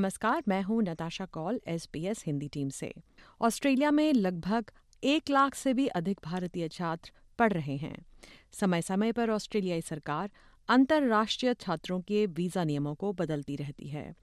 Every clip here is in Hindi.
नमस्कार, मैं हूँ नताशा कौल एसबीएस हिंदी टीम से। ऑस्ट्रेलिया में लगभग एक लाख से भी अधिक भारतीय छात्र पढ़ रहे हैं। समय समय पर ऑस्ट्रेलियाई सरकार अंतर्राष्ट्रीय छात्रों के वीज़ा नियमों को बदलती रहती है।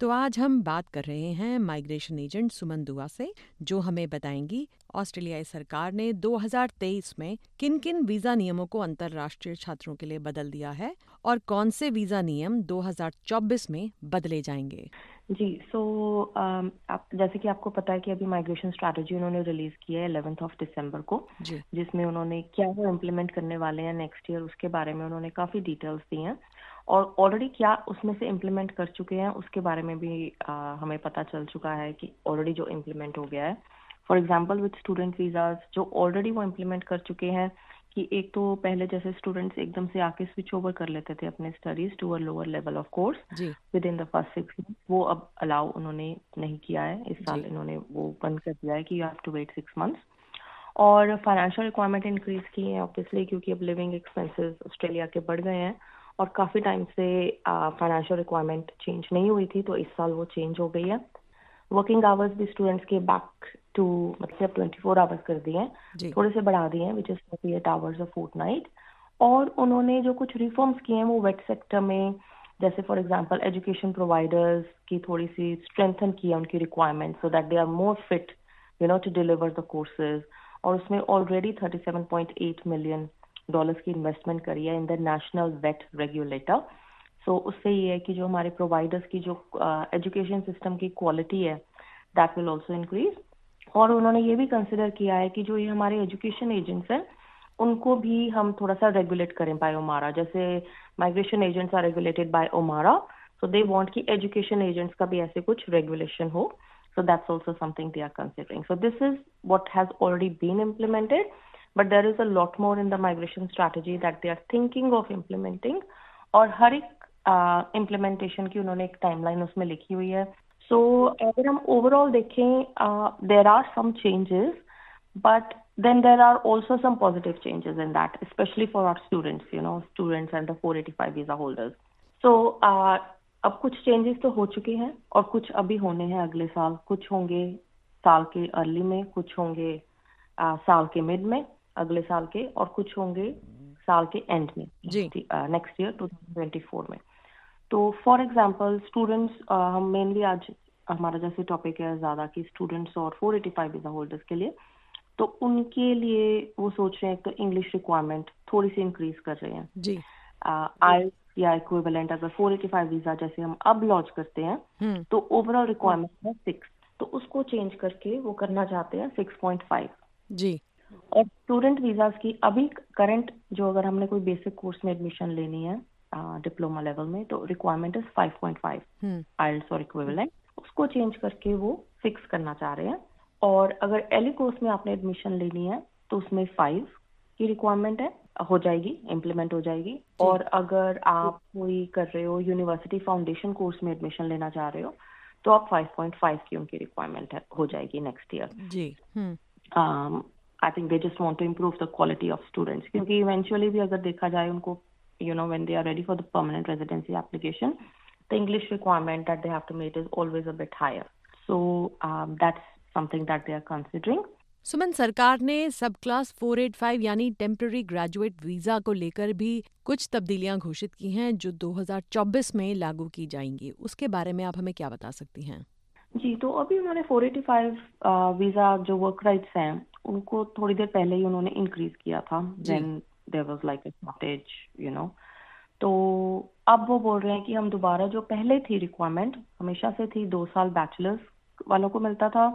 तो आज हम बात कर रहे हैं माइग्रेशन एजेंट सुमन दुआ से जो हमें बताएँगी ऑस्ट्रेलियाई सरकार ने 2023 में किन किन वीज़ा नियमों को अंतर्राष्ट्रीय छात्रों के लिए बदल दिया है और कौन से वीज़ा नियम 2024 में बदले जाएँगे जी सो so, um, आप जैसे कि आपको पता है कि अभी माइग्रेशन स्ट्रैटेजी उन्होंने रिलीज़ की है इलेवेंथ ऑफ़ दिसंबर को. जिसमें उन्होंने क्या वो इम्प्लीमेंट करने वाले हैं नेक्स्ट ईयर उसके बारे में उन्होंने काफ़ी डिटेल्स दी हैं और ऑलरेडी क्या उसमें से इम्प्लीमेंट कर चुके हैं उसके बारे में भी आ, हमें पता चल चुका है कि ऑलरेडी जो इम्प्लीमेंट हो गया है। For example with student visas जो ऑलरेडी वो इम्प्लीमेंट कर चुके हैं कि एक तो पहले जैसे स्टूडेंट्स एकदम से आके स्विच ओवर कर लेते थे अपने studies to a lower level of course within the first six month वो अब अलाउ उन्होंने नहीं किया है। इस साल इन्होंने वो बंद कर दिया है कि you have to wait six months और फाइनेंशियल रिक्वायरमेंट इंक्रीज की है ऑब्वियसली क्योंकि अब लिविंग एक्सपेंसेस ऑस्ट्रेलिया के बढ़ गए हैं। और काफ़ी टाइम से फाइनेंशियल रिक्वायरमेंट चेंज नहीं हुई थी तो इस साल वो चेंज हो गई है। वर्किंग आवर्स भी स्टूडेंट्स के बैक टू मतलब ट्वेंटी फोर आवर्स कर दिए हैं। थोड़े से बढ़ा दिए हैं which is forty eight hours of fortnight और उन्होंने जो कुछ रिफॉर्म्स किए हैं वो वेट सेक्टर में जैसे फॉर एग्ज़ाम्पल एजुकेशन प्रोवाइडर्स की थोड़ी सी स्ट्रेंथन की है उनकी requirement so that they are more fit you know to deliver the courses और उसमें already thirty seven point eight million dollars की इन्वेस्टमेंट करी है in the national VET regulator so उससे ये है कि जो हमारे प्रोवाइडर्स की जो एजुकेशन uh, सिस्टम की क्वालिटी है दैट विल ऑल्सो इंक्रीज और उन्होंने ये भी कंसिडर किया है कि जो ये हमारे एजुकेशन एजेंट्स हैं उनको भी हम थोड़ा सा रेगुलेट करें बाय ओमारा जैसे migration agents are regulated by OMARA so they want कि एजुकेशन एजेंट्स का भी ऐसे कुछ रेगुलेशन हो. So that's also something they are considering. So this is what has already been implemented. but there is a lot more in the migration strategy that they are thinking of implementing. और हर एक इम्प्लीमेंटेशन uh, की उन्होंने एक टाइमलाइन उसमें लिखी हुई है। सो so, अगर हम ओवरऑल देखें there are some changes but then there are also some positive changes in that specially for our students you know students and four eighty five visa holders so अब कुछ चेंजेस तो हो चुके हैं और कुछ अभी होने हैं अगले साल। कुछ होंगे साल के अर्ली में कुछ होंगे uh, साल के मिड में। अगले साल के और कुछ होंगे साल के एंड में नेक्स्ट ईयर टू में। तो फॉर एग्ज़ाम्पल स्टूडेंट्स हम मेनली आज हमारा जैसे टॉपिक है ज़्यादा की स्टूडेंट्स और four eighty five visa holders के लिए। तो उनके लिए वो सोच रहे हैं तो इंग्लिश रिक्वायरमेंट थोड़ी सी इंक्रीज कर रहे हैं। जी। आई या इक्विवेलेंट अगर फोर एटी फाइव वीज़ा जैसे हम अब लॉन्च करते हैं हम्म। तो ओवरऑल रिक्वायरमेंट है सिक्स तो उसको चेंज करके वो करना चाहते हैं सिक्स पॉइंट फाइव जी। और स्टूडेंट वीज़ा की अभी करंट जो अगर हमने कोई बेसिक कोर्स में एडमिशन लेनी है डिप्लोमा लेवल में तो रिक्वायरमेंट इज़ 5.5 आइल्स और इक्विवेलेंट उसको चेंज करके वो फिक्स करना चाह रहे हैं। और अगर एली कोर्स में आपने एडमिशन लेनी है तो उसमें फाइव की रिक्वायरमेंट है हो जाएगी इम्प्लीमेंट हो जाएगी। और अगर आप कोई कर रहे हो यूनिवर्सिटी फाउंडेशन कोर्स में एडमिशन लेना चाह रहे हो तो आप 5.5 की उनकी रिक्वायरमेंट है हो जाएगी next year ji I think they just want to improve the quality of students क्योंकि इवेंचुअली भी अगर देखा जाए उनको you know when they are ready for the permanent residency application the English requirement that they to met is always a bit higher so that's something that they are considering सुमन सरकार ने सब क्लास 485 यानी टेम्पररी ग्रेजुएट वीज़ा को लेकर भी कुछ तब्दीलियाँ घोषित की हैं जो 2024 में लागू की जाएँगी। उसके बारे में आप हमें क्या बता सकती हैं? जी तो अभी उन्होंने 485 वीज़ा जो वर्क राइट्स हैं उनको थोड़ी देर पहले ही उन्होंने इंक्रीज किया था then there was like a shortage you know तो अब वो बोल रहे हैं कि हम दोबारा जो पहले थी रिक्वायरमेंट हमेशा से थी दो साल बैचलर्स वालों को मिलता था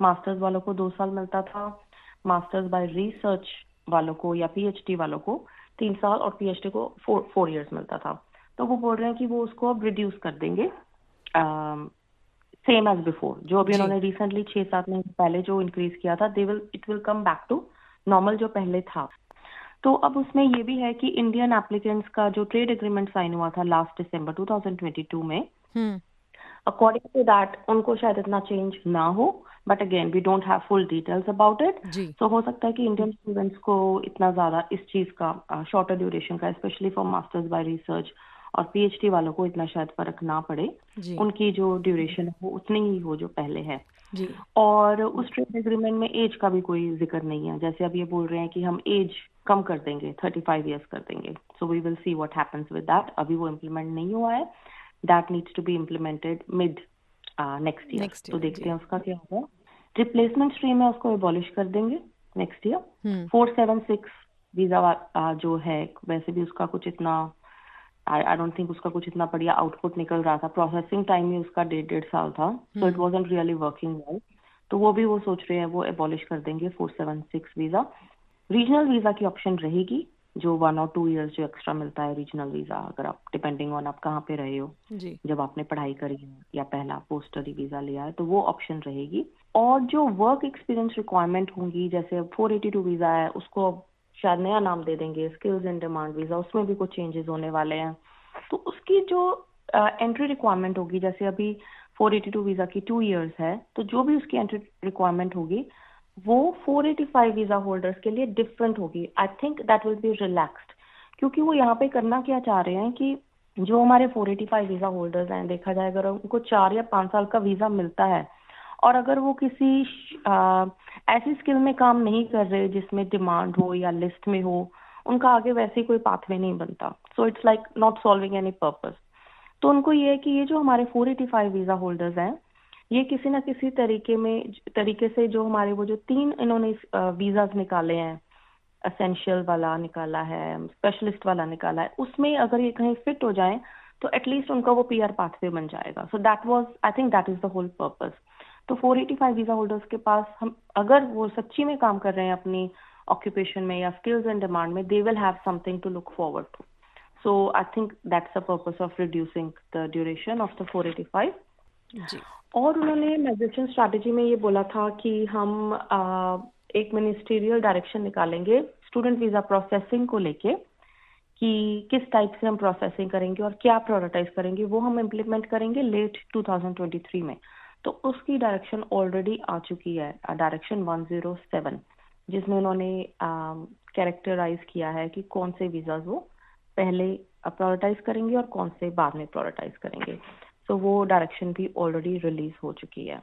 मास्टर्स वालों को दो साल मिलता था मास्टर्स बाय रिसर्च वालों को या पीएचडी वालों को तीन साल और पीएचडी को फोर फोर इयर्स मिलता था। तो वो बोल रहे हैं कि वो उसको अब रिड्यूस कर देंगे सेम एज बिफोर जो अभी उन्होंने रिसेंटली छह सात महीने पहले जो इंक्रीज किया था they will it will come back to normal जो पहले था। तो अब उसमें ये भी है कि इंडियन एप्लीकेंट्स का जो ट्रेड एग्रीमेंट साइन हुआ था लास्ट दिसंबर 2022 में अकॉर्डिंग टू दैट उनको शायद इतना चेंज ना हो but again we don't have full details about it so हो सकता है कि इंडियन स्टूडेंट्स को इतना ज़्यादा इस चीज़ का शॉर्टर ड्यूरेशन का specially for masters by research और पीएचडी वालों को इतना शायद फ़र्क ना पड़े। उनकी जो ड्यूरेशन हो उतनी ही हो जो पहले है। जी। और उस ट्रेड एग्रीमेंट में एज का भी कोई ज़िक्र नहीं है। जैसे अब ये बोल रहे हैं कि हम एज कम कर देंगे थर्टी फाइव ईयर्स कर देंगे। So we will see what happens with that अभी वो इम्प्लीमेंट नहीं हुआ है। That needs to be implemented mid next year तो देखते हैं उसका क्या होगा। रिप्लेसमेंट स्ट्रीम है उसको एबॉलिश कर देंगे next year four seven six visa जो है वैसे भी उसका कुछ इतना आई डोंट थिंक उसका कुछ इतना बढ़िया आउटपुट निकल रहा था। प्रोसेसिंग टाइम ही उसका डेढ़ डेढ़ साल था। So it was really working well तो वो भी वो सोच रहे हैं वो एबॉलिश कर देंगे four seven six visa regional visa की ऑप्शन रहेगी जो वन और टू इयर्स जो एक्स्ट्रा मिलता है रीजनल वीज़ा अगर आप डिपेंडिंग ऑन आप कहाँ पे रहे हो। जी. जब आपने पढ़ाई करी है या पहला पोस्ट स्टडी वीज़ा लिया है तो वो ऑप्शन रहेगी। और जो वर्क एक्सपीरियंस रिक्वायरमेंट होंगी जैसे फोर एटी टू वीज़ा है उसको शायद नया नाम दे देंगे स्किल्स इन डिमांड वीज़ा उसमें भी कुछ चेंजेस होने वाले हैं। तो उसकी जो एंट्री uh, रिक्वायरमेंट होगी जैसे अभी 482 वीज़ा की टू इयर्स है तो जो भी उसकी एंट्री रिक्वायरमेंट होगी वो 485 वीज़ा होल्डर्स के लिए डिफरेंट होगी। I think that will be relaxed क्योंकि वो यहाँ पे करना क्या चाह रहे हैं कि जो हमारे 485 वीज़ा होल्डर्स हैं देखा जाए अगर उनको चार या पाँच साल का वीज़ा मिलता है और अगर वो किसी आ, ऐसी स्किल में काम नहीं कर रहे जिसमें डिमांड हो या लिस्ट में हो उनका आगे वैसे ही कोई पाथवे नहीं बनता। So it's like not solving any purpose तो उनको ये है कि ये जो हमारे 485 वीज़ा होल्डर्स हैं ये किसी ना किसी तरीके में तरीके से जो हमारे वो जो तीन इन्होंने वीजाज निकाले हैं असेंशियल वाला निकाला है स्पेशलिस्ट वाला निकाला है उसमें अगर ये कहीं फिट हो जाए तो एटलीस्ट उनका वो पीआर पाथवे बन जाएगा। So that was I think that is the whole purpose तो 485 वीज़ा होल्डर्स के पास हम अगर वो सच्ची में काम कर रहे हैं अपनी ऑक्यूपेशन में या स्किल्स एंड डिमांड में they will have something to look forward to so I think that's the purpose of reducing the duration of the 485 जी। और उन्होंने माइग्रेशन स्ट्रैटेजी में ये बोला था कि हम आ, एक मिनिस्टीरियल डायरेक्शन निकालेंगे स्टूडेंट वीज़ा प्रोसेसिंग को लेके कि किस टाइप से हम प्रोसेसिंग करेंगे और क्या प्रायोरिटाइज करेंगे वो हम इम्प्लीमेंट करेंगे लेट 2023 में। तो उसकी डायरेक्शन ऑलरेडी आ चुकी है डायरेक्शन 107 जिसमें उन्होंने कैरेक्टराइज किया है कि कौन से वीजाज वो पहले प्रायोरिटाइज करेंगे और कौन से बाद में प्रायोरिटाइज करेंगे। सो so, वो डायरेक्शन भी ऑलरेडी रिलीज़ हो चुकी है।